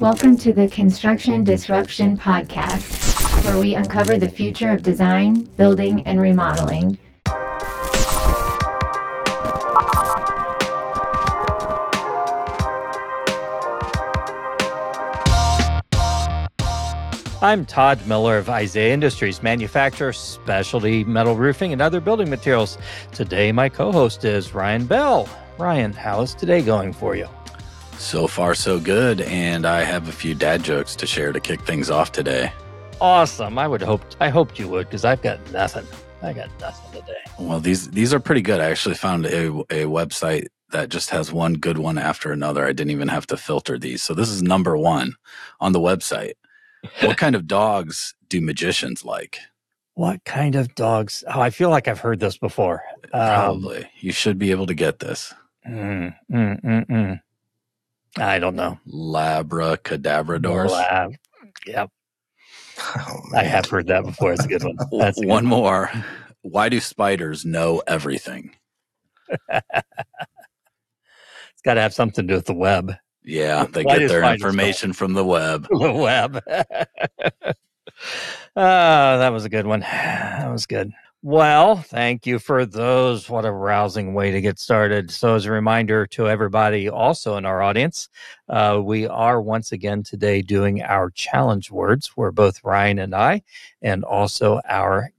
Welcome to the Construction Disruption Podcast, where we uncover the future of design, building, and remodeling. I'm Todd Miller of Isaiah Industries, manufacturer specialty metal roofing and other building materials. Today, my co host is Ryan Bell. Ryan, how is today going for you? So far, so good. And I have a few dad jokes to share to kick things off today. Awesome. I would hope I hoped you would because I've got nothing. I got nothing today. Well, these these are pretty good. I actually found a, a website that just has one good one after another. I didn't even have to filter these. So this is number one on the website. what kind of dogs do magicians like? What kind of dogs? Oh, I feel like I've heard this before. Um, Probably. You should be able to get this. Mm, mm, mm, mm. I don't know. Labracadabradors. Lab. Yep. Oh, I have heard that before. It's a good one. That's one good. more. Why do spiders know everything? it's got to have something to do with the web. Yeah, they Why get their information from the web. The web. oh, that was a good one. That was good. Well, thank you for those. What a rousing way to get started. So, as a reminder to everybody also in our audience, uh, we are once again today doing our challenge words where both Ryan and I, and also our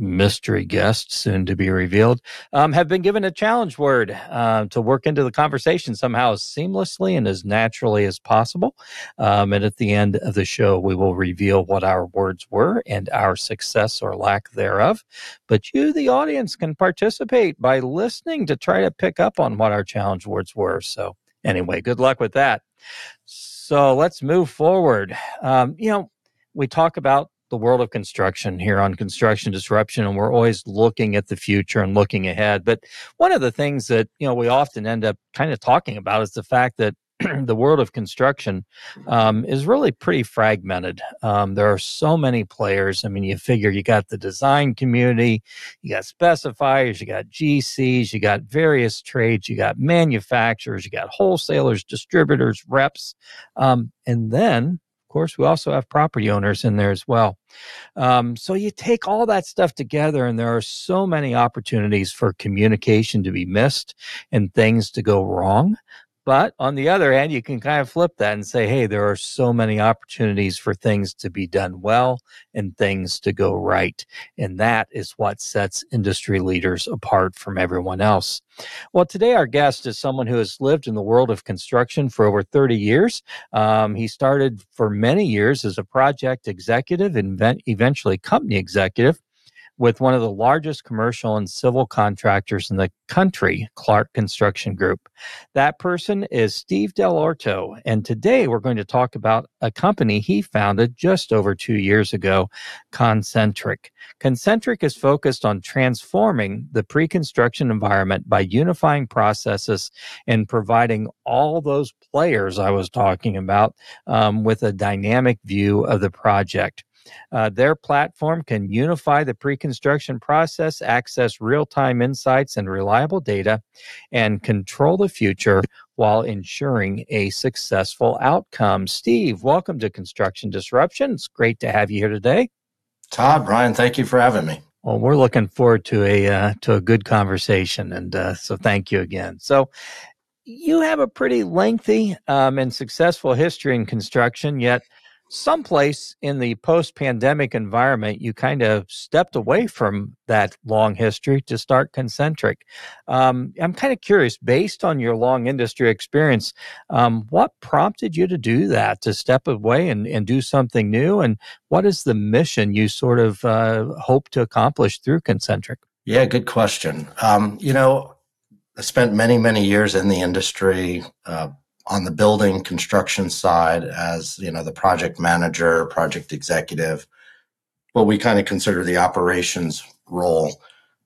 mystery guest, soon to be revealed, um, have been given a challenge word uh, to work into the conversation somehow seamlessly and as naturally as possible. Um, and at the end of the show, we will reveal what our words were and our success or lack thereof. But you, the audience, can participate by listening to try to pick up on what our challenge words were. So, anyway, good luck with that. So, let's move forward. Um, you know, we talk about the world of construction here on construction disruption and we're always looking at the future and looking ahead but one of the things that you know we often end up kind of talking about is the fact that the world of construction um, is really pretty fragmented. Um, there are so many players. I mean, you figure you got the design community, you got specifiers, you got GCs, you got various trades, you got manufacturers, you got wholesalers, distributors, reps, um, and then course, we also have property owners in there as well. Um, so you take all that stuff together, and there are so many opportunities for communication to be missed and things to go wrong. But on the other hand, you can kind of flip that and say, hey, there are so many opportunities for things to be done well and things to go right. And that is what sets industry leaders apart from everyone else. Well, today our guest is someone who has lived in the world of construction for over 30 years. Um, he started for many years as a project executive and eventually company executive with one of the largest commercial and civil contractors in the country, Clark Construction Group. That person is Steve Dell'Orto, and today we're going to talk about a company he founded just over two years ago, ConCntric. ConCntric is focused on transforming the pre construction environment by unifying processes and providing all those players I was talking about um, with a dynamic view of the project. Uh, their platform can unify the pre construction process, access real time insights and reliable data, and control the future while ensuring a successful outcome. Steve, welcome to Construction Disruption. It's great to have you here today. Todd, Ryan, thank you for having me. Well, we're looking forward to a uh, to a good conversation, and uh, so thank you again. So, you have a pretty lengthy um, and successful history in construction, yet someplace in the post pandemic environment, you kind of stepped away from that long history to start ConCntric. Um, I'm kind of curious, based on your long industry experience, um, what prompted you to do that, to step away and, and do something new? And what is the mission you sort of uh, hope to accomplish through ConCntric? Yeah, good question. Um, you know, I spent many, many years in the industry, uh, on the building construction side as you know the project manager project executive what we kind of consider the operations role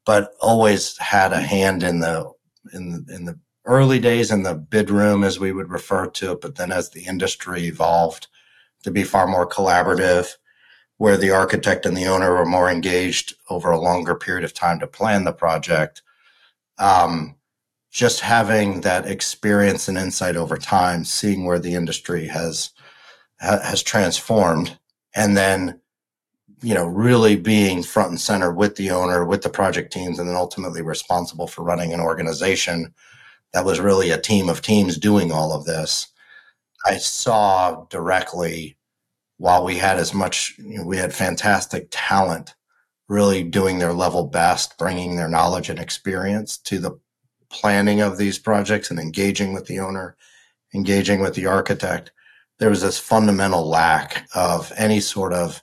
but always had a hand in the in the, in the early days in the bid room as we would refer to it but then as the industry evolved to be far more collaborative where the architect and the owner were more engaged over a longer period of time to plan the project um, just having that experience and insight over time, seeing where the industry has ha- has transformed. And then, you know, really being front and center with the owner, with the project teams, and then ultimately responsible for running an organization that was really a team of teams doing all of this. I saw directly while we had as much, you know, we had fantastic talent really doing their level best, bringing their knowledge and experience to the planning of these projects and engaging with the owner, engaging with the architect. There was this fundamental lack of any sort of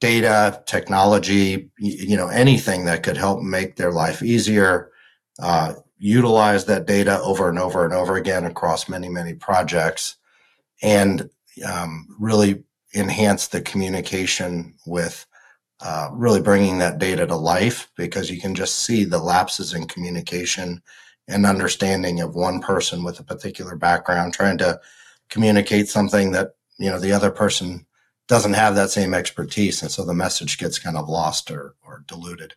data, technology, you know, anything that could help make their life easier, uh, utilize that data over and over and over again across many, many projects, and um, really enhance the communication with uh, really bringing that data to life because you can just see the lapses in communication and understanding of one person with a particular background trying to communicate something that you know the other person doesn't have that same expertise. And so the message gets kind of lost or, or diluted.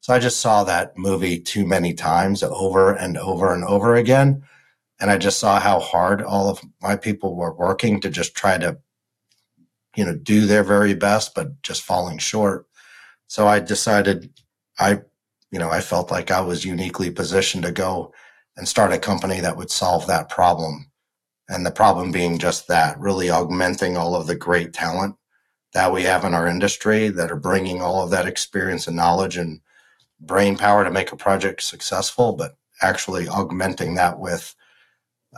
So i just saw that movie too many times over and over and over again. And i just saw how hard all of my people were working to just try to you know, do their very best, but just falling short. So I decided I, you know, I felt like I was uniquely positioned to go and start a company that would solve that problem. And the problem being just that, really augmenting all of the great talent that we have in our industry that are bringing all of that experience and knowledge and brain power to make a project successful, but actually augmenting that with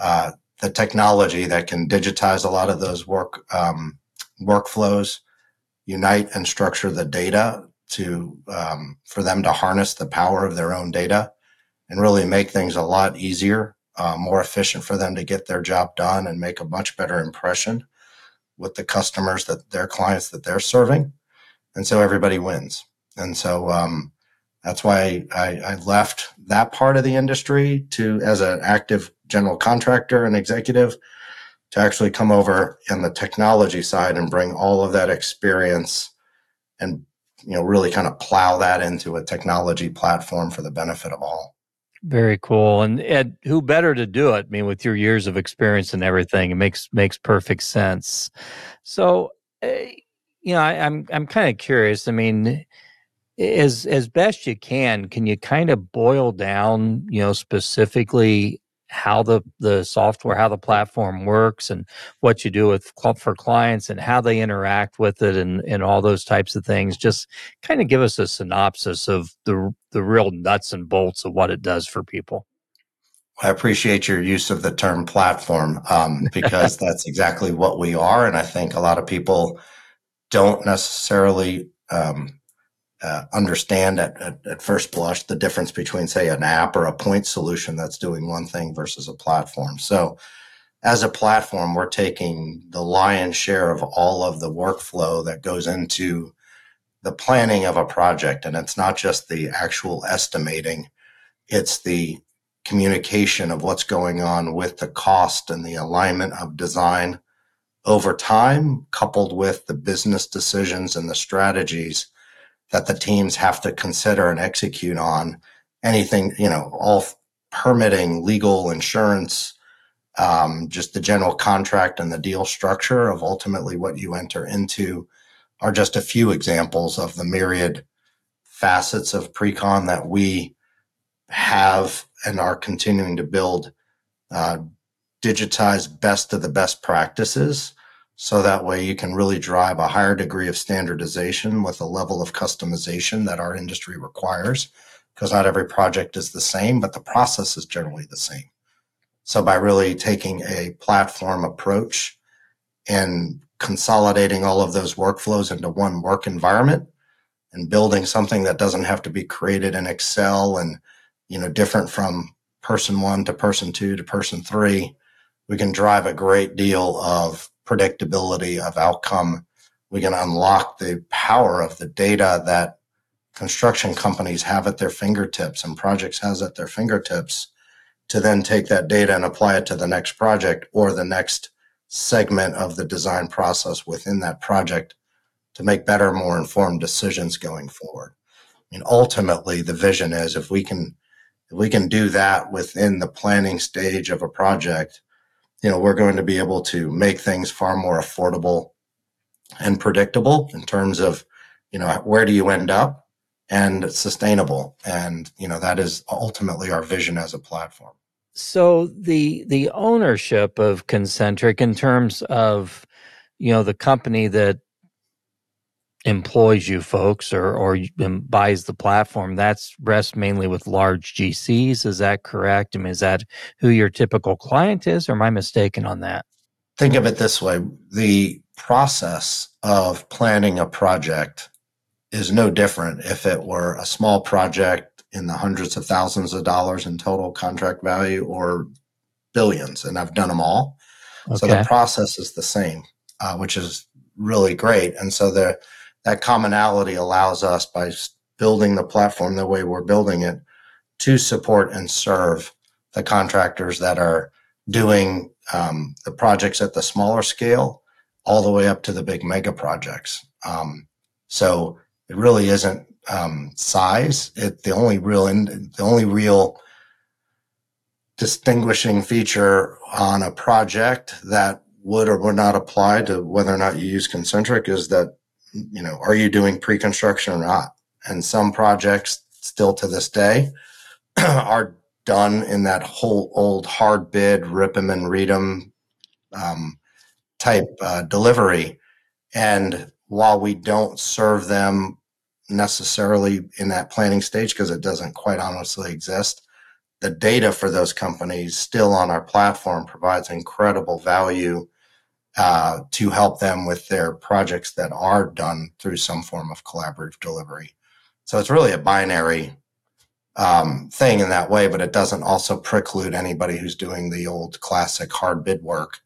uh, the technology that can digitize a lot of those work um, workflows, unite and structure the data to um, for them to harness the power of their own data and really make things a lot easier, uh, more efficient for them to get their job done and make a much better impression with the customers that their clients that they're serving. And so everybody wins. And so um, that's why I, I left that part of the industry to as an active general contractor and executive to actually come over in the technology side and bring all of that experience and you know really kind of plow that into a technology platform for the benefit of all. Very cool. And ed who better to do it? I mean with your years of experience and everything it makes makes perfect sense. So uh, you know I, i'm i'm kind of curious i mean as as best you can can you kind of boil down you know specifically how the the software how the platform works and what you do with for clients and how they interact with it and and all those types of things just kind of give us a synopsis of the the real nuts and bolts of what it does for people I appreciate your use of the term platform um, because that's exactly what we are. And I think a lot of people don't necessarily um, uh, understand at, at, at, first blush the difference between, say, an app or a point solution that's doing one thing versus a platform. So, as a platform, we're taking the lion's share of all of the workflow that goes into the planning of a project. And it's not just the actual estimating, it's the communication of what's going on with the cost and the alignment of design over time, coupled with the business decisions and the strategies that the teams have to consider and execute on anything, you know, all permitting, legal, insurance, um, just the general contract and the deal structure of ultimately what you enter into are just a few examples of the myriad facets of precon that we have and are continuing to build uh, digitized best of the best practices so that way you can really drive a higher degree of standardization with a level of customization that our industry requires because not every project is the same, but the process is generally the same. So by really taking a platform approach and consolidating all of those workflows into one work environment and building something that doesn't have to be created in Excel and you know different from person 1 to person 2 to person 3 we can drive a great deal of predictability of outcome. We can unlock the power of the data that construction companies have at their fingertips and projects has at their fingertips to then take that data and apply it to the next project or the next segment of the design process within that project to make better, more informed decisions going forward. I mean, ultimately, the vision is if we can if we can do that within the planning stage of a project, you know, we're going to be able to make things far more affordable and predictable in terms of, you know, where do you end up and sustainable. And, you know, that is ultimately our vision as a platform. So the the ownership of ConCntric in terms of you know the company that employs you folks or or buys the platform that's rests mainly with large GCs is that correct I mean is that who your typical client is or am I mistaken on that Think of it this way the process of planning a project is no different if it were a small project in the hundreds of thousands of dollars in total contract value or billions, and I've done them all. Okay. So the process is the same, uh, which is really great. And so the that commonality allows us by building the platform the way we're building it to support and serve the contractors that are doing um, the projects at the smaller scale all the way up to the big mega projects. Um, so it really isn't um, size. It the only real in, the only real distinguishing feature on a project that would or would not apply to whether or not you use ConCntric is that you know are you doing pre-construction or not and some projects still to this day are done in that whole old hard bid rip them and read them um, type uh, delivery and while we don't serve them necessarily in that planning stage because it doesn't quite honestly exist. The data for those companies still on our platform provides incredible value uh, to help them with their projects that are done through some form of collaborative delivery. So it's really a binary um, thing in that way, but it doesn't also preclude anybody who's doing the old classic hard bid work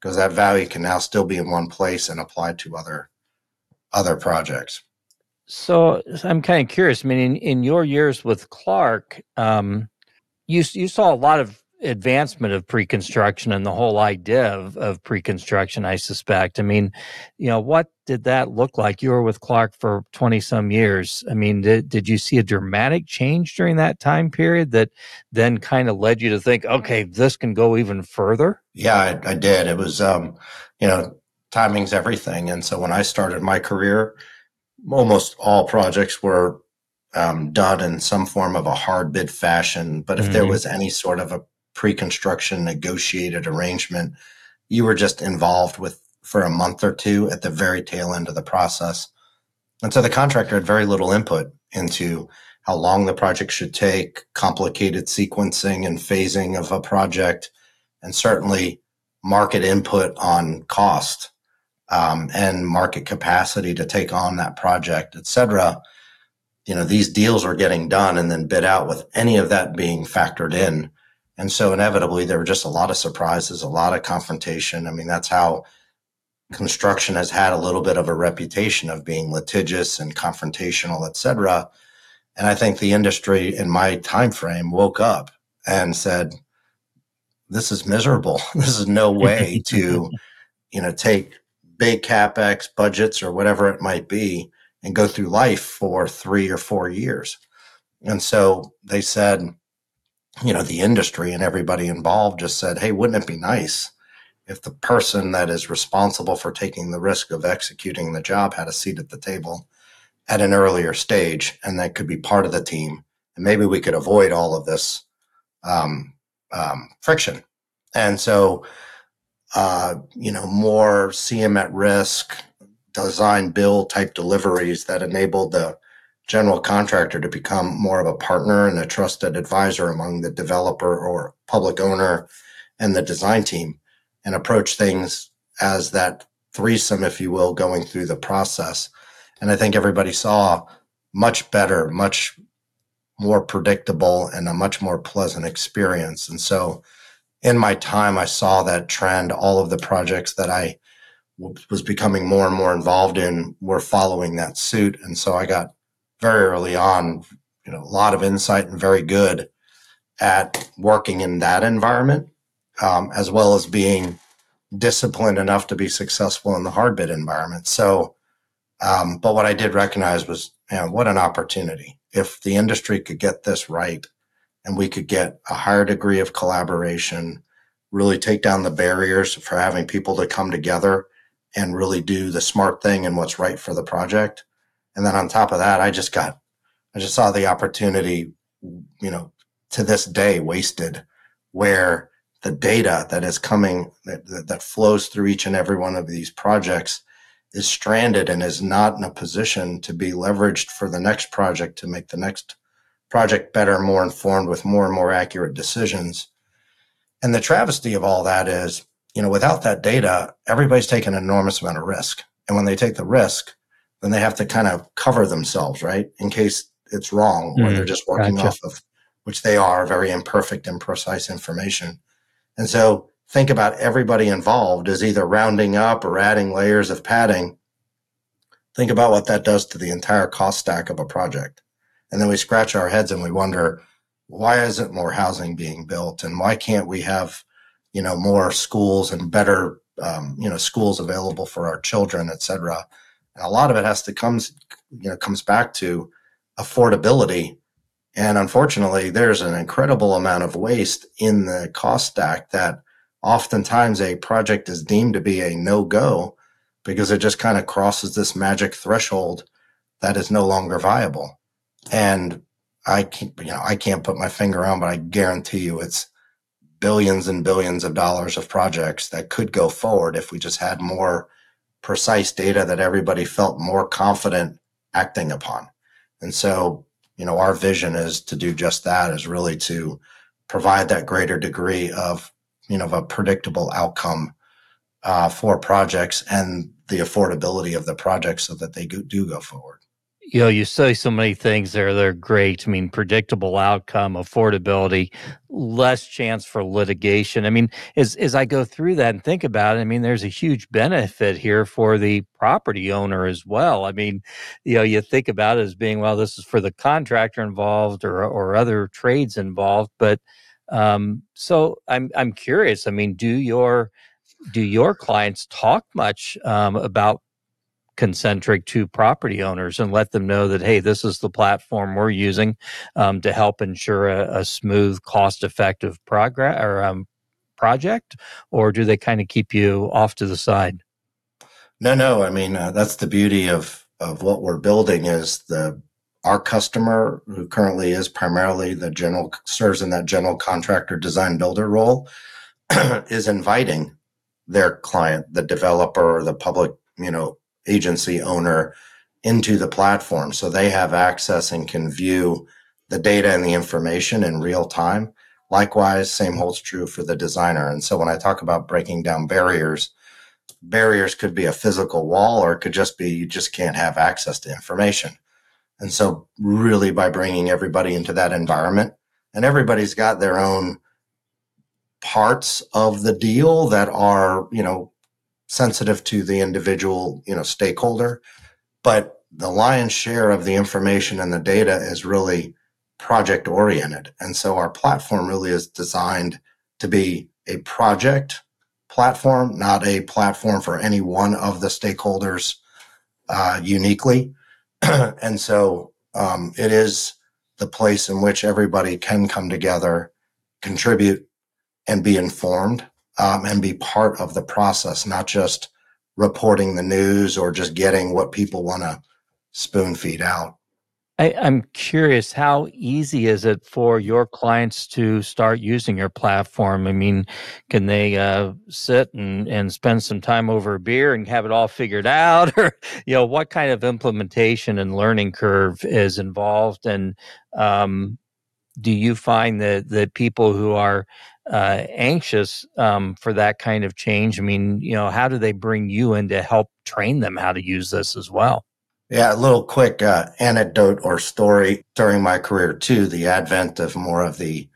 because that value can now still be in one place and applied to other other projects. So I'm kind of curious. I mean, in, in your years with Clark, um, you you saw a lot of advancement of pre-construction and the whole idea of, of pre-construction. I suspect. I mean, you know, what did that look like? You were with Clark for twenty some years. I mean, did did you see a dramatic change during that time period that then kind of led you to think, okay, this can go even further? Yeah, I, I did. It was, um, you know, timing's everything. And so when I started my career almost all projects were um, done in some form of a hard bid fashion. But if mm-hmm. there was any sort of a pre-construction negotiated arrangement, you were just involved with for a month or two at the very tail end of the process. And so the contractor had very little input into how long the project should take, complicated sequencing and phasing of a project, and certainly market input on cost um, and market capacity to take on that project, et cetera. You know, these deals were getting done and then bid out with any of that being factored in. And so inevitably there were just a lot of surprises, a lot of confrontation. I mean, that's how construction has had a little bit of a reputation of being litigious and confrontational, et cetera. And I think the industry in my time frame woke up and said, this is miserable. This is no way to, you know, take big capex budgets or whatever it might be and go through life for three or four years. And so they said, you know, the industry and everybody involved just said, hey, wouldn't it be nice if the person that is responsible for taking the risk of executing the job had a seat at the table at an earlier stage and that could be part of the team? And maybe we could avoid all of this um, um, friction. And so uh, you know, more CM at risk, design build type deliveries that enabled the general contractor to become more of a partner and a trusted advisor among the developer or public owner and the design team and approach things as that threesome, if you will, going through the process. And I think everybody saw much better, much more predictable, and a much more pleasant experience. And so, in my time, I saw that trend. All of the projects that I was becoming more and more involved in were following that suit. And so I got very early on, you know, a lot of insight and very good at working in that environment, um, as well as being disciplined enough to be successful in the hard bid environment. So, um, but what I did recognize was, you know, what an opportunity. If the industry could get this right, and we could get a higher degree of collaboration. really take down the barriers for having people to come together and really do the smart thing and what's right for the project. And then on top of that, I just got, I just saw the opportunity, you know, to this day wasted where the data that is coming, that, that, flows through each and every one of these projects is stranded and is not in a position to be leveraged for the next project to make the next project better, more informed with more and more accurate decisions. And the travesty of all that is, you know, without that data, everybody's taking an enormous amount of risk. And when they take the risk, then they have to kind of cover themselves, right? In case it's wrong or Mm, they're just working gotcha. off of, which they are, very imperfect and precise information. And so think about everybody involved as either rounding up or adding layers of padding. Think about what that does to the entire cost stack of a project. And then we scratch our heads and we wonder, why isn't more housing being built? And why can't we have, you know, more schools and better, um, you know, schools available for our children, et cetera? A lot of it has to comes, you know, comes back to affordability. And unfortunately, there's an incredible amount of waste in the cost stack that oftentimes a project is deemed to be a no go because it just kind of crosses this magic threshold that is no longer viable. And I can't, you know, I can't put my finger on, but I guarantee you it's billions and billions of dollars of projects that could go forward if we just had more precise data that everybody felt more confident acting upon. And so, you know, our vision is to do just that is really to provide that greater degree of, you know, of a predictable outcome uh, for projects and the affordability of the projects so that they do go forward. You know, you say so many things there. They're great. I mean, predictable outcome, affordability, less chance for litigation. I mean, as as I go through that and think about it, I mean, there's a huge benefit here for the property owner as well. I mean, you know, you think about it as being well, this is for the contractor involved or or other trades involved, but um, so I'm I'm curious. I mean, do your do your clients talk much um, about ConCntric to property owners and let them know that hey this is the platform we're using um, to help ensure a, a smooth cost effective progress or um, project or do they kind of keep you off to the side No, no. I mean, uh, that's the beauty of of what we're building is the our customer who currently is primarily the general serves in that general contractor design builder role is inviting their client, the developer or the public, you know, agency owner into the platform so they have access and can view the data and the information in real time. Likewise, same holds true for the designer. And so when I talk about breaking down barriers, barriers could be a physical wall or it could just be you just can't have access to information. And so, really, by bringing everybody into that environment, and everybody's got their own parts of the deal that are, you know, sensitive to the individual, you know, stakeholder. But the lion's share of the information and the data is really project oriented. And so, our platform really is designed to be a project platform, not a platform for any one of the stakeholders uh, uniquely. and so um, it is the place in which everybody can come together, contribute, and be informed um, and be part of the process, not just reporting the news or just getting what people want to spoon feed out. I, i'm curious how easy is it for your clients to start using your platform? I mean can they uh, sit and, and spend some time over a beer and have it all figured out? Or you know what kind of implementation and learning curve is involved? And um, do you find that that people who are uh, anxious um, for that kind of change i mean you know how do they bring you in to help train them how to use this as well Yeah, a little quick uh, anecdote or story during my career too. The advent of more of the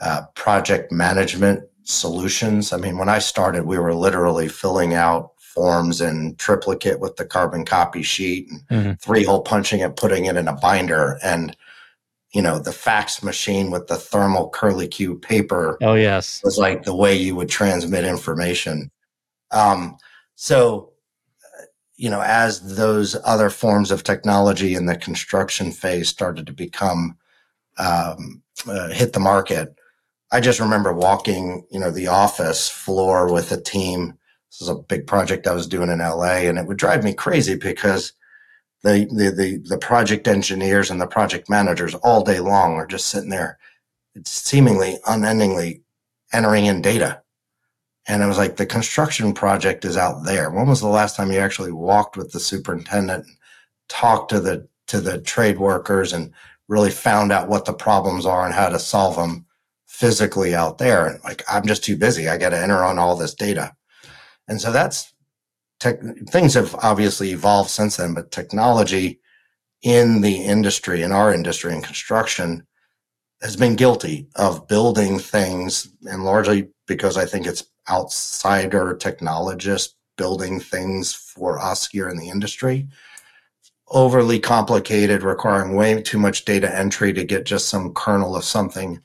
uh, project management solutions. I mean, when I started, we were literally filling out forms in triplicate with the carbon copy sheet and Mhm. three hole punching it, putting it in a binder, and you know the fax machine with the thermal curly Q paper oh yes was like the way you would transmit information. Um, so, uh, you know, as those other forms of technology in the construction phase started to become um, uh, hit the market, I just remember walking, you know, the office floor with a team. This is a big project I was doing in LA, and it would drive me crazy because the the the, the project engineers and the project managers all day long are just sitting there, seemingly unendingly entering in data. And it was like the construction project is out there. When was the last time you actually walked with the superintendent, and talked to the to the trade workers, and really found out what the problems are and how to solve them physically out there? And like I'm just too busy. I got to enter on all this data, and so that's tech, things have obviously evolved since then. But technology in the industry, in our industry, in construction, has been guilty of building things, and largely because I think it's outsider technologists building things for us here in the industry. Overly complicated, requiring way too much data entry to get just some kernel of something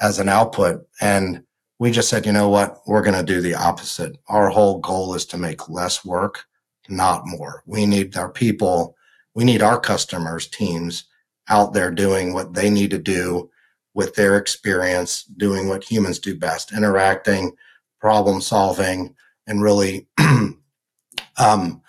as an output. And we just said, you know what? We're going to do the opposite. Our whole goal is to make less work, not more. We need our people, we need our customers, teams out there doing what they need to do with their experience, doing what humans do best, interacting, problem solving, and really um,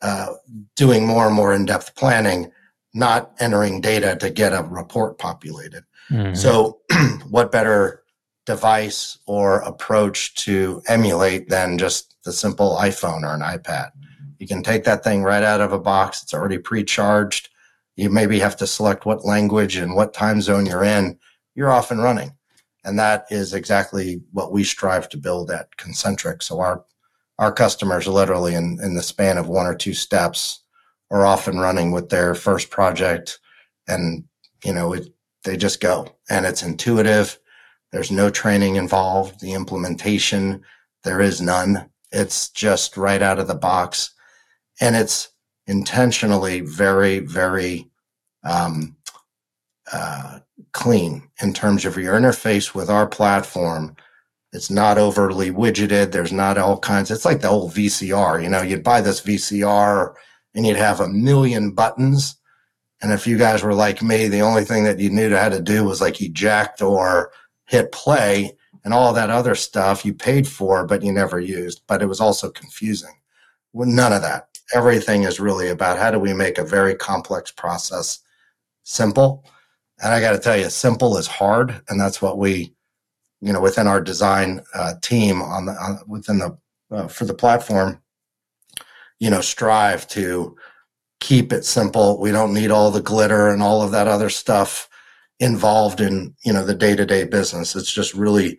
uh, doing more and more in depth planning, not entering data to get a report populated. Mhm. So, what better device or approach to emulate than just the simple iPhone or an iPad? You can take that thing right out of a box, it's already pre charged. You maybe have to select what language and what time zone you're in. You're off and running. And that is exactly what we strive to build at ConCntric. So, our our customers literally in, in the span of one or two steps are off and running with their first project and you know it, they just go and it's intuitive there's no training involved the implementation there is none it's just right out of the box and it's intentionally very very um, uh, clean in terms of your interface with our platform it's not overly widgeted. There's not all kinds. It's like the old VCR. You know, you'd buy this VCR and you'd have a million buttons. And if you guys were like me, the only thing that you knew how to do was like eject or hit play and all that other stuff you paid for, but you never used. But it was also confusing. Well, none of that. Everything is really about how do we make a very complex process simple. And I got to tell you, simple is hard. And that's what we, you know within our design uh, team on the on, within the uh, for the platform you know strive to keep it simple we don't need all the glitter and all of that other stuff involved in you know the day-to-day business it's just really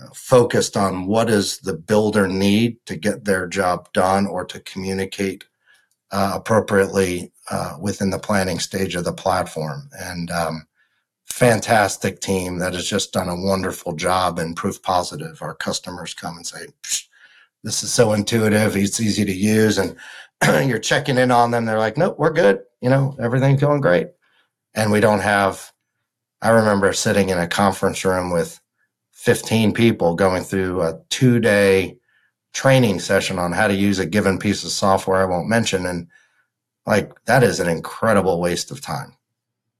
uh, focused on what does the builder need to get their job done or to communicate uh, appropriately uh, within the planning stage of the platform and um, fantastic team that has just done a wonderful job and proof positive. Our customers come and say, this is so intuitive, it's easy to use. And you're checking in on them. They're like, nope, we're good. You know, everything's going great. And we don't have, I remember sitting in a conference room with 15 people going through a two day training session on how to use a given piece of software I won't mention. And like, that is an incredible waste of time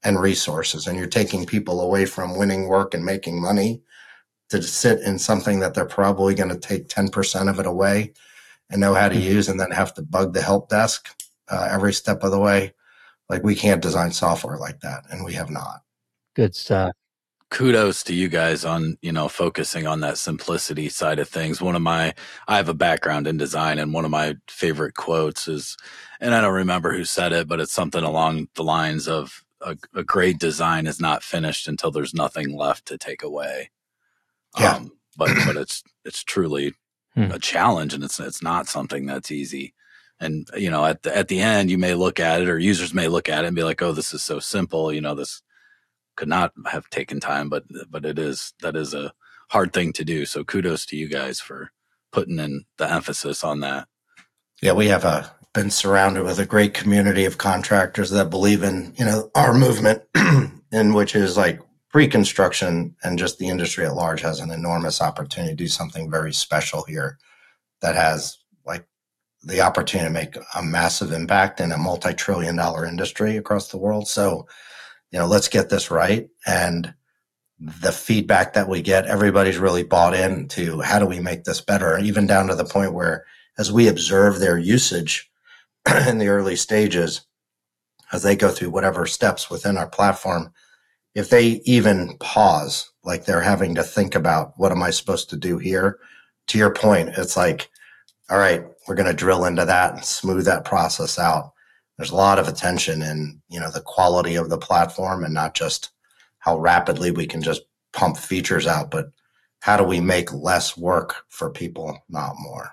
and resources and you're taking people away from winning work and making money to sit in something that they're probably going to take 10% of it away and know how to Mhm. use and then have to bug the help desk uh, every step of the way like we can't design software like that and we have not Good stuff. kudos to you guys on you know focusing on that simplicity side of things one of my i have a background in design and one of my favorite quotes is and i don't remember who said it but it's something along the lines of a, a great design is not finished until there's nothing left to take away Yeah. um, but but it's it's truly Hmm. a challenge and it's it's not something that's easy and you know at the, at the end you may look at it or users may look at it and be like oh this is so simple you know this could not have taken time, but but it is that is a hard thing to do. So kudos to you guys for putting in the emphasis on that. yeah we have a been surrounded with a great community of contractors that believe in you know our movement in which is like pre-construction and just the industry at large has an enormous opportunity to do something very special here that has like the opportunity to make a massive impact in a multi-trillion dollar industry across the world so you know let's get this right and the feedback that we get, everybody's really bought into how do we make this better, even down to the point where as we observe their usage in the early stages, as they go through whatever steps within our platform, if they even pause, like they're having to think about what am I supposed to do here? To your point, it's like, all right, we're going to drill into that and smooth that process out. There's a lot of attention in, you know, the quality of the platform and not just how rapidly we can just pump features out, but how do we make less work for people, not more?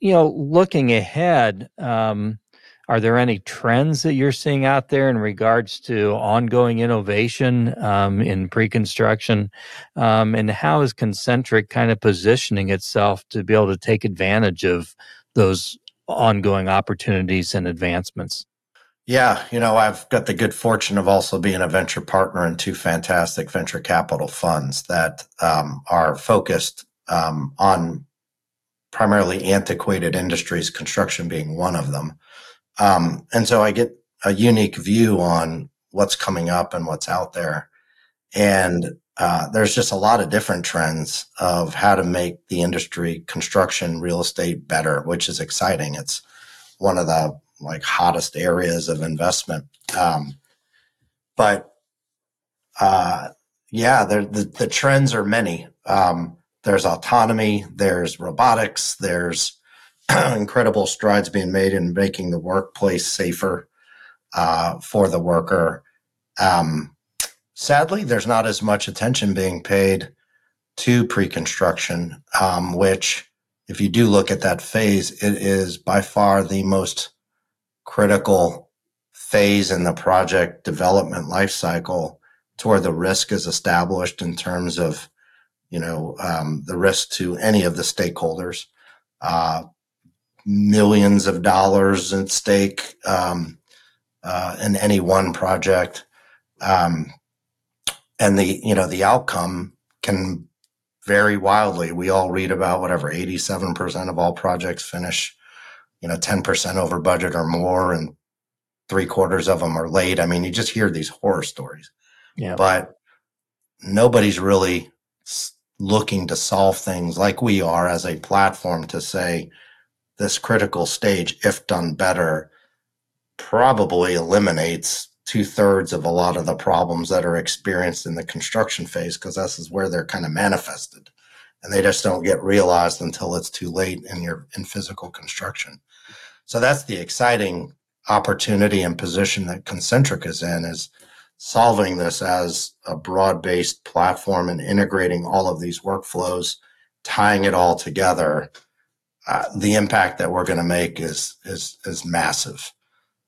You know, looking ahead, um, are there any trends that you're seeing out there in regards to ongoing innovation um, in pre-construction, um, and how is ConCntric kind of positioning itself to be able to take advantage of those ongoing opportunities and advancements? Yeah, you know, I've got the good fortune of also being a venture partner in two fantastic venture capital funds that um, are focused um, on primarily antiquated industries, construction being one of them. Um, and so I get a unique view on what's coming up and what's out there. And uh, there's just a lot of different trends of how to make the industry, construction, real estate better, which is exciting. It's one of the like hottest areas of investment. Um, but uh, yeah, the, the trends are many. Um, there's autonomy, there's robotics, there's incredible strides being made in making the workplace safer uh, for the worker. Um, sadly, there's not as much attention being paid to pre-construction, um, which, if you do look at that phase, it is by far the most critical phase in the project development life cycle to where the risk is established in terms of you know um, the risk to any of the stakeholders. Uh, millions of dollars at stake um, uh, in any one project. Um, and the you know the outcome can vary wildly we all read about whatever 87% of all projects finish you know, 10% over budget or more, and three quarters of them are late. I mean, you just hear these horror stories. Yeah. But nobody's really looking to solve things like we are as a platform to say this critical stage, if done better, probably eliminates two thirds of a lot of the problems that are experienced in the construction phase because this is where they're kind of manifested and they just don't get realized until it's too late in your in physical construction so that's the exciting opportunity and position that ConCntric is in is solving this as a broad-based platform and integrating all of these workflows, tying it all together. Uh, the impact that we're going to make is is is massive.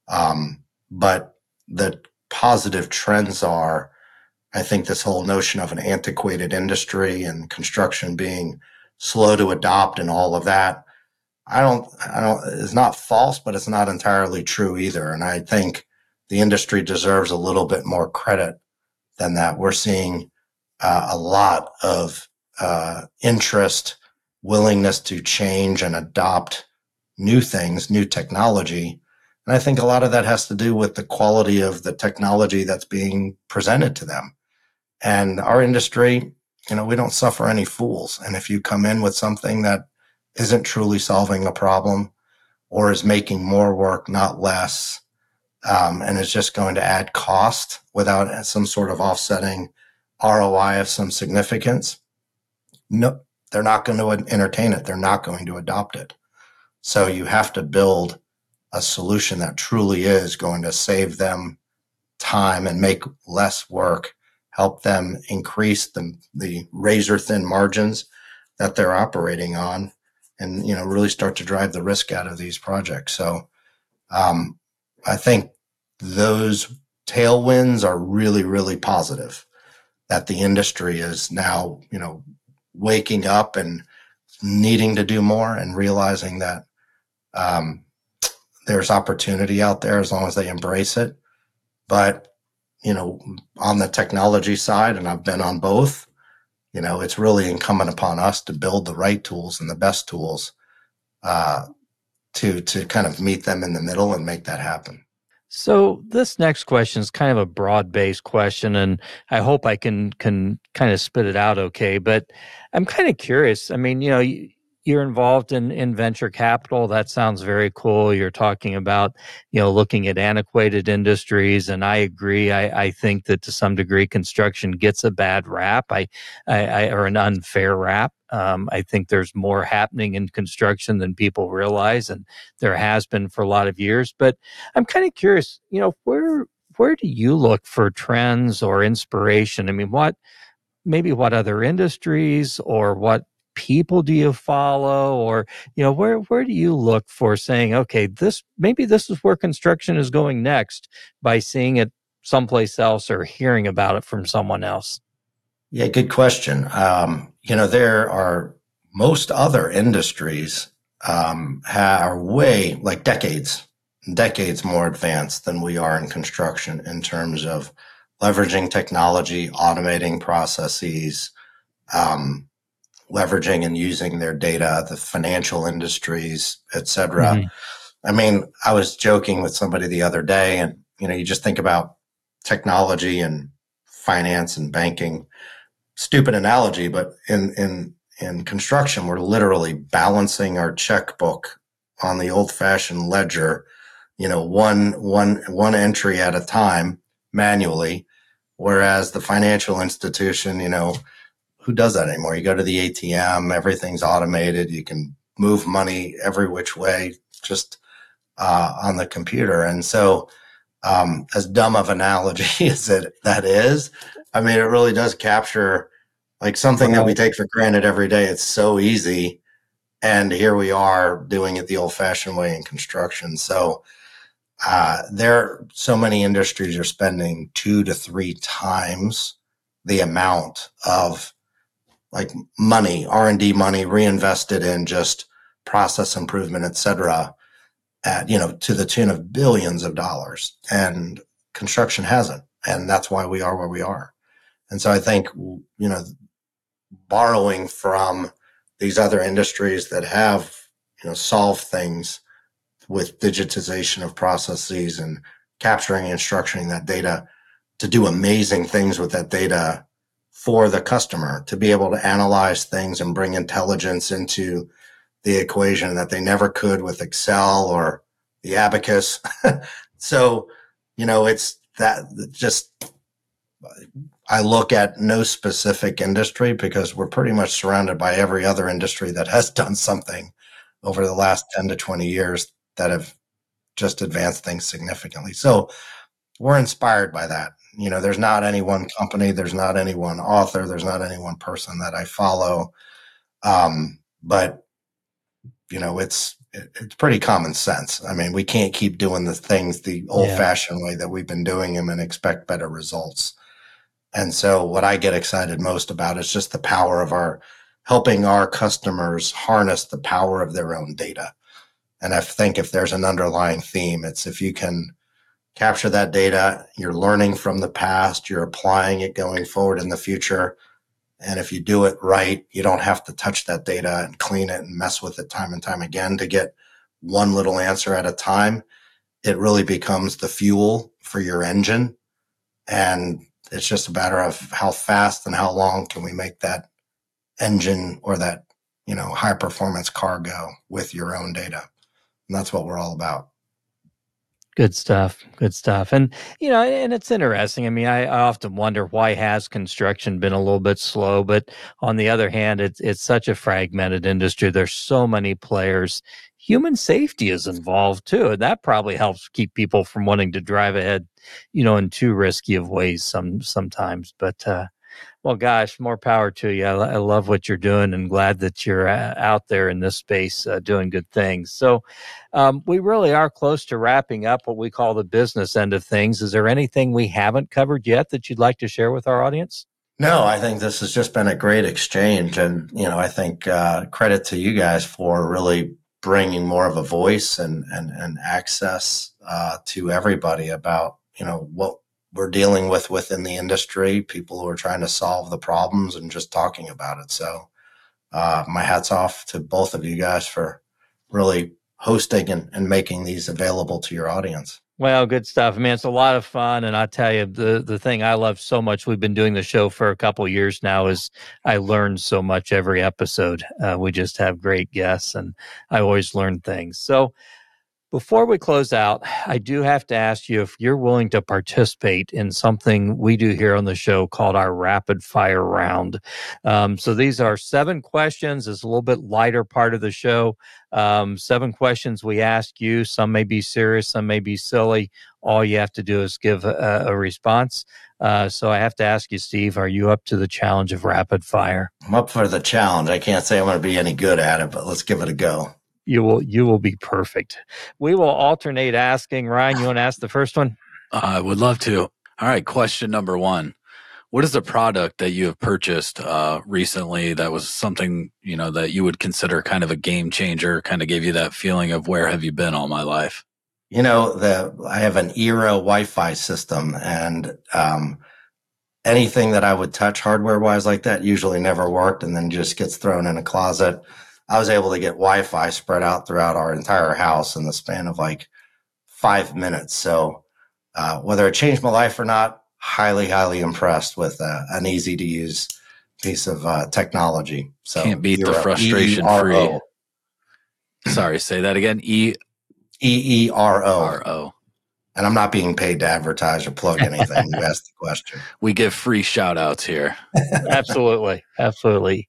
Um, but the positive trends are, I think, this whole notion of an antiquated industry and construction being slow to adopt and all of that I don't, I don't, it's not false, but it's not entirely true either. And I think the industry deserves a little bit more credit than that. We're seeing uh, a lot of uh, interest, willingness to change and adopt new things, new technology. And I think a lot of that has to do with the quality of the technology that's being presented to them. And our industry, you know, we don't suffer any fools. And if you come in with something that isn't truly solving a problem or is making more work, not less, um, and is just going to add cost without some sort of offsetting ROI of some significance, no, they're not going to entertain it. They're not going to adopt it. So you have to build a solution that truly is going to save them time and make less work, help them increase the, the razor thin margins that they're operating on and you know really start to drive the risk out of these projects. So um, I think those tailwinds are really really positive. That the industry is now you know waking up and needing to do more and realizing that um, there's opportunity out there as long as they embrace it. But you know, on the technology side, and I've been on both, you know, it's really incumbent upon us to build the right tools and the best tools uh, to to kind of meet them in the middle and make that happen. So this next question is kind of a broad-based question, and I hope I can can kind of spit it out okay. But I'm kind of curious. I mean, you know, you're involved in in venture capital. That sounds very cool. You're talking about you know looking at antiquated industries, and I agree. I, I think that to some degree, construction gets a bad rap. I, I, I or an unfair rap. Um, I think there's more happening in construction than people realize, and there has been for a lot of years. But I'm kind of curious, you know, where where do you look for trends or inspiration? I mean, what maybe what other industries or what people do you follow or you know where where do you look for saying okay this maybe this is where construction is going next by seeing it someplace else or hearing about it from someone else yeah, good question. Um, you know, there are most other industries um, are way like decades, decades more advanced than we are in construction in terms of leveraging technology, automating processes, um, leveraging and using their data, the financial industries, et cetera. Mm-hmm. I mean, I was joking with somebody the other day, and you know, you just think about technology and finance and banking stupid analogy, but in in in construction, we're literally balancing our checkbook on the old fashioned ledger, you know, one one one entry at a time manually. Whereas the financial institution, you know, who does that anymore? You go to the ATM, everything's automated. You can move money every which way just uh, on the computer. And so, um, as dumb of analogy as it that is, I mean, it really does capture like something that we take for granted every day. It's so easy. And here we are doing it the old fashioned way in construction. So, uh, there so many industries are spending two to three times the amount of like money, R and D money reinvested in just process improvement, et cetera, at, you know, to the tune of billions of dollars. And construction hasn't. And that's why we are where we are. And so I think, you know, borrowing from these other industries that have, you know, solved things with digitization of processes and capturing and structuring that data to do amazing things with that data for the customer, to be able to analyze things and bring intelligence into the equation that they never could with Excel or the abacus. so, you know, it's that just I look at no specific industry because we're pretty much surrounded by every other industry that has done something over the last 10 to 20 years that have just advanced things significantly. So we're inspired by that. You know, there's not any one company, there's not any one author, there's not any one person that I follow. Um, but you know, it's it's pretty common sense. I mean, we can't keep doing the things the old fashioned way that we've been doing them and expect better results. And so what I get excited most about is just the power of our helping our customers harness the power of their own data. And I think if there's an underlying theme, it's if you can capture that data, you're learning from the past, you're applying it going forward in the future. And if you do it right, you don't have to touch that data and clean it and mess with it time and time again to get one little answer at a time. It really becomes the fuel for your engine. And it's just a matter of how fast and how long can we make that engine or that you know high performance car go with your own data and that's what we're all about good stuff good stuff and you know and it's interesting i mean I, I, often wonder why has construction been a little bit slow but on the other hand it's it's such a fragmented industry there's so many players human safety is involved too. And that probably helps keep people from wanting to drive ahead, you know, in too risky of ways some sometimes. But uh, well, gosh, more power to you. I, I, love what you're doing and glad that you're uh, out there in this space uh, doing good things. So, um, we really are close to wrapping up what we call the business end of things. Is there anything we haven't covered yet that you'd like to share with our audience? No, I think this has just been a great exchange. And, you know, I think uh, credit to you guys for really bringing more of a voice and and, and access uh, to everybody about you know what we're dealing with within the industry, people who are trying to solve the problems and just talking about it. So, uh, my hats off to both of you guys for really hosting and, and making these available to your audience. Well, good stuff, I man. It's a lot of fun, and I tell you, the the thing I love so much. We've been doing the show for a couple years now. Is I learn so much every episode. Uh, we just have great guests, and I always learn things. So, before we close out, I do have to ask you if you're willing to participate in something we do here on the show called our rapid fire round. Um, so these are seven questions. It's a little bit lighter part of the show. Um, seven questions we ask you. Some may be serious, some may be silly. All you have to do is give a, a response. Uh, so I have to ask you, Steve, are you up to the challenge of rapid fire? I'm up for the challenge. I can't say I'm going to be any good at it, but let's give it a go you will you will be perfect. We will alternate asking. Ryan, you want to ask the first one? I would love to. All right, question number one. What is a product that you have purchased uh, recently that was something you know that you would consider kind of a game changer? Kind of gave you that feeling of where have you been all my life? You know, the I have an Eero Wi-Fi system, and um, anything that I would touch hardware wise like that usually never worked, and then just gets thrown in a closet. I was able to get Wi-Fi spread out throughout our entire house in the span of like five minutes. So uh, whether it changed my life or not, highly, highly impressed with uh, an easy to use piece of uh, technology. So can't beat the frustration free. Sorry, say that again. E E E R O R O. And I'm not being paid to advertise or plug anything. you asked the question. We give free shout outs here. Absolutely. Absolutely.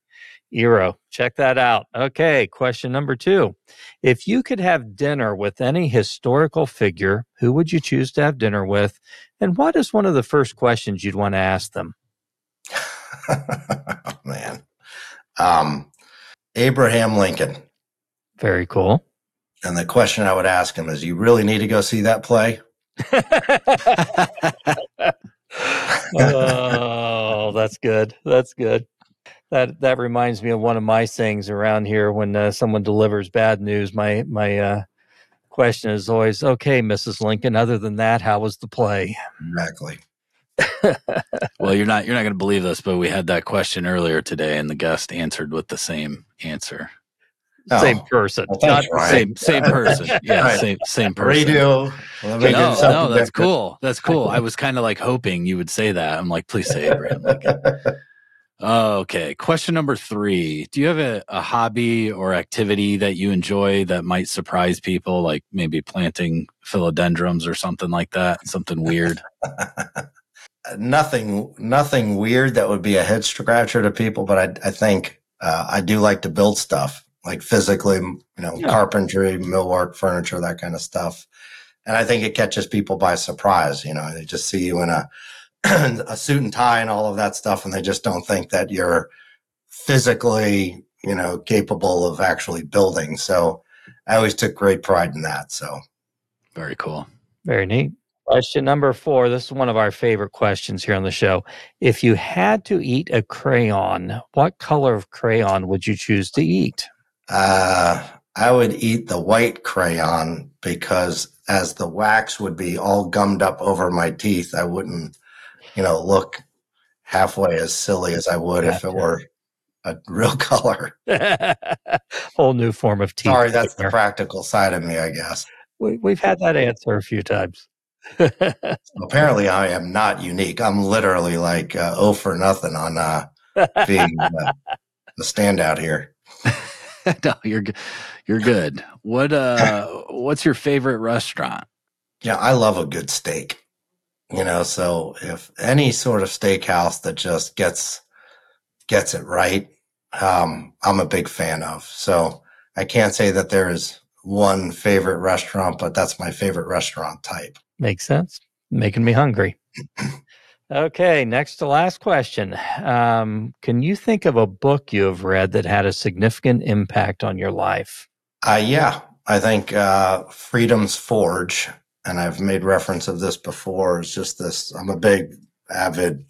Eero. Check that out. Okay, question number two. If you could have dinner with any historical figure, who would you choose to have dinner with? And what is one of the first questions you'd want to ask them? Man. Um, Abraham Lincoln. Very cool. And the question I would ask him is You really need to go see that play? oh, that's good. That's good that that reminds me of one of my sayings around here when uh, someone delivers bad news. My my uh, question is always okay mrs lincoln other than that how was the play? Exactly. Well you're not you're not going to believe this but we had that question earlier today and the guest answered with the same answer. Oh. same person. Well, thanks, not same same person. Yeah right. same same person. radio no, no that's cool. That's cool. I was kind of like hoping you would say that. I'm like please say abraham lincoln Okay. Question number three. Do you have a, a hobby or activity that you enjoy that might surprise people, like maybe planting philodendrons or something like that? Something weird? nothing, nothing weird that would be a head scratcher to people, but I, I think uh, I do like to build stuff, like physically, you know, yeah. carpentry, millwork, furniture, that kind of stuff. And I think it catches people by surprise. You know, they just see you in a a suit and tie and all of that stuff, and they just don't think that you're physically, you know, capable of actually building. So I always took great pride in that. So very cool. Very neat. Question number four. This is one of our favorite questions here on the show. If you had to eat a crayon, what color of crayon would you choose to eat? Uh, I would eat the white crayon because as the wax would be all gummed up over my teeth, I wouldn't you know, look halfway as silly as I would gotcha. if it were a real color. Whole new form of teeth. Sorry, that's the practical side of me, I guess. We, we've had that answer a few times. apparently, I am not unique. I'm literally like uh, oh for nothing on uh, being uh, the standout here. no, you're you're good. What uh, what's your favorite restaurant? Yeah, I love a good steak. You know, so if any sort of steakhouse that just gets gets it right, um, I'm a big fan of. So I can't say that there is one favorite restaurant, but that's my favorite restaurant type. Makes sense. Making me hungry. okay, next to last question. Um, can you think of a book you have read that had a significant impact on your life? Uh, yeah, I think uh, Freedom's Forge and I've made reference of this before, is just this I'm a big avid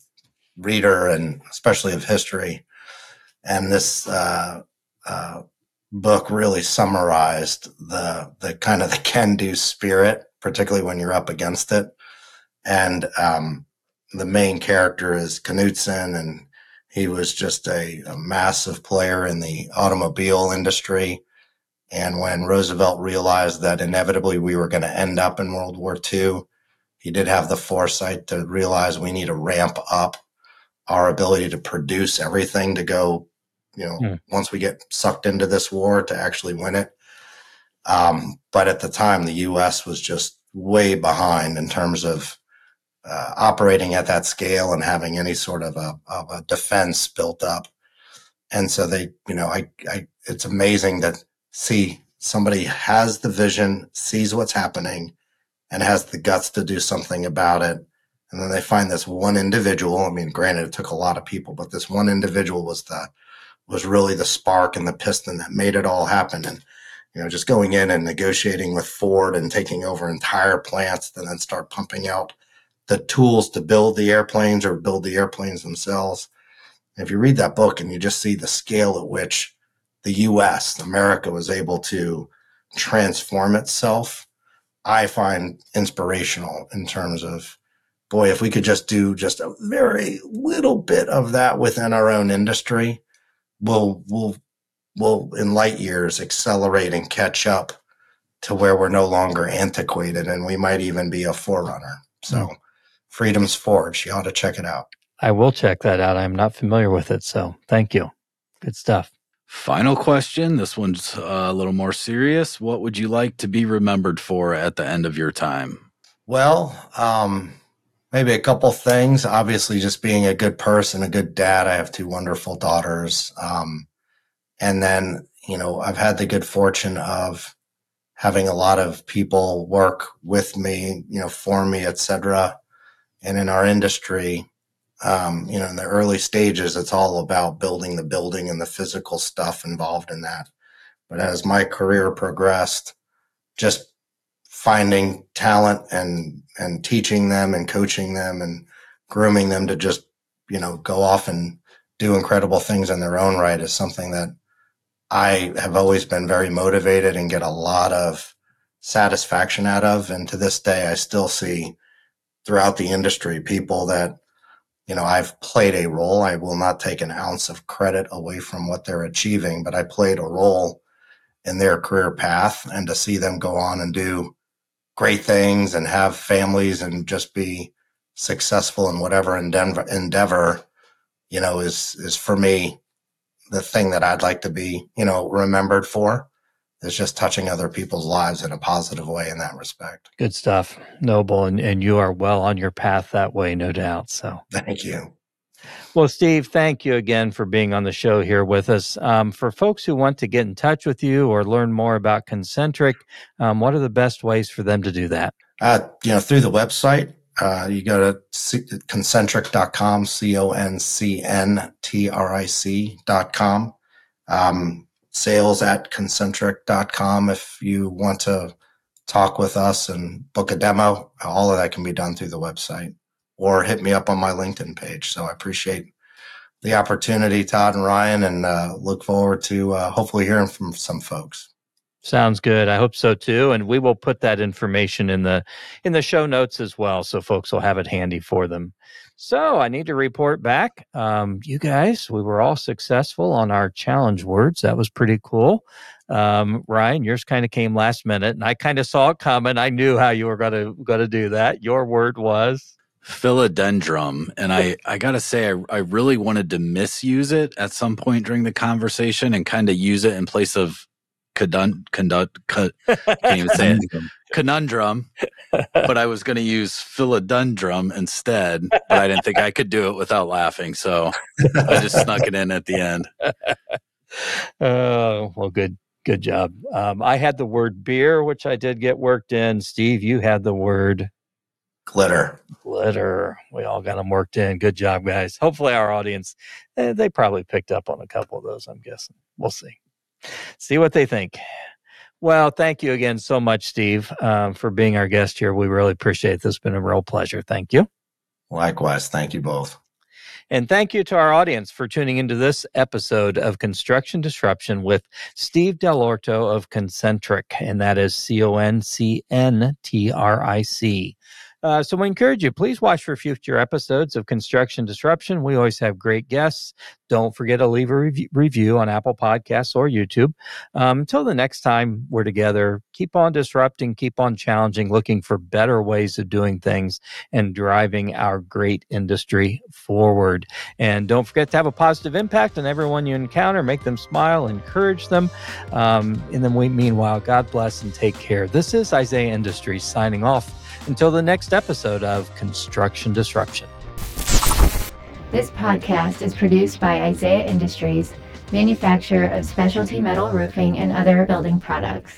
reader and especially of history. And this uh, uh, book really summarized the the kind of the can-do spirit, particularly when you're up against it. And um, the main character is Knudsen, and he was just a, a massive player in the automobile industry And when Roosevelt realized that inevitably we were going to end up in World War II, he did have the foresight to realize we need to ramp up our ability to produce everything to go, you know, Hmm. once we get sucked into this war to actually win it. Um, but at the time, the U.S. was just way behind in terms of uh, operating at that scale and having any sort of a, of a defense built up. And so they, you know, I, I, it's amazing to see somebody has the vision, sees what's happening, and has the guts to do something about it. And then they find this one individual. I mean, granted, it took a lot of people, but this one individual was the was really the spark and the piston that made it all happen. And you know, just going in and negotiating with Ford and taking over entire plants, and then start pumping out the tools to build the airplanes or build the airplanes themselves. If you read that book and you just see the scale at which the US, America, was able to transform itself, I find inspirational in terms of, boy, if we could just do just a very little bit of that within our own industry, we'll, we'll, we'll in light years accelerate and catch up to where we're no longer antiquated and we might even be a forerunner. So, hmm. Freedom's Forge, you ought to check it out. I will check that out. I'm not familiar with it, so thank you. Good stuff. Final question. This one's uh, a little more serious. What would you like to be remembered for at the end of your time? Well, um, maybe a couple things. Obviously, just being a good person, a good dad. I have two wonderful daughters. Um, and then, you know, I've had the good fortune of having a lot of people work with me, you know, for me, et cetera. And in our industry, um, you know, in the early stages, it's all about building the building and the physical stuff involved in that. But as my career progressed, just finding talent and and teaching them and coaching them and grooming them to just you know go off and do incredible things in their own right is something that I have always been very motivated and get a lot of satisfaction out of. And to this day, I still see throughout the industry people that you know I've played a role. I will not take an ounce of credit away from what they're achieving, but I played a role in their career path and to see them go on and do great things and have families and just be successful in whatever endeavor, endeavor you know is is for me the thing that I'd like to be you know remembered for is just touching other people's lives in a positive way in that respect. Good stuff. Noble. And, and you are well on your path that way, no doubt. So Thank you. Well, Steve, thank you again for being on the show here with us. Um, for folks who want to get in touch with you or learn more about ConCntric, um, what are the best ways for them to do that? Uh, you know, through the website, uh, you go to c- concntric.com, C O N C N T R I C.com. Um, sales at concntric.com. If you want to talk with us and book a demo, all of that can be done through the website or hit me up on my LinkedIn page. So I appreciate the opportunity, Todd and Ryan, and uh, look forward to uh, hopefully hearing from some folks. Sounds good. I hope so too. And we will put that information in the in the show notes as well, so folks will have it handy for them. So I need to report back. Um, you guys, we were all successful on our challenge words. That was pretty cool. Um, Ryan, yours kind of came last minute, and I kind of saw it coming. I knew how you were going to going to do that. Your word was Philodendron. And I, I got to say, I, I really wanted to misuse it at some point during the conversation and kind of use it in place of conun, conun, con, can't even say it, conundrum. But I was going to use philodendron instead, but I didn't think I could do it without laughing. So I just snuck it in at the end. Oh, well, good, good job. Um, I had the word beer, which I did get worked in. Steve, you had the word Glitter. glitter. We all got them worked in. Good job, guys. Hopefully, our audience, eh, they probably picked up on a couple of those, I'm guessing. We'll see. See what they think. Well, thank you again so much, Steve, um, for being our guest here. We really appreciate this. It's been a real pleasure. Thank you. Likewise. Thank you both. And thank you to our audience for tuning into this episode of Construction Disruption with Steve Delorto of ConCntric, and that is C O N C N T R I C. Uh, so we encourage you, please watch for future episodes of Construction Disruption. We always have great guests don't forget to leave a rev- review on Apple Podcasts or YouTube. Um, until the next time we're together, keep on disrupting, keep on challenging, looking for better ways of doing things and driving our great industry forward. And don't forget to have a positive impact on everyone you encounter, make them smile, encourage them. Um, and then we, meanwhile, God bless and take care. This is Isaiah Industries signing off until the next episode of Construction Disruption. This podcast is produced by Isaiah Industries, manufacturer of specialty metal roofing and other building products.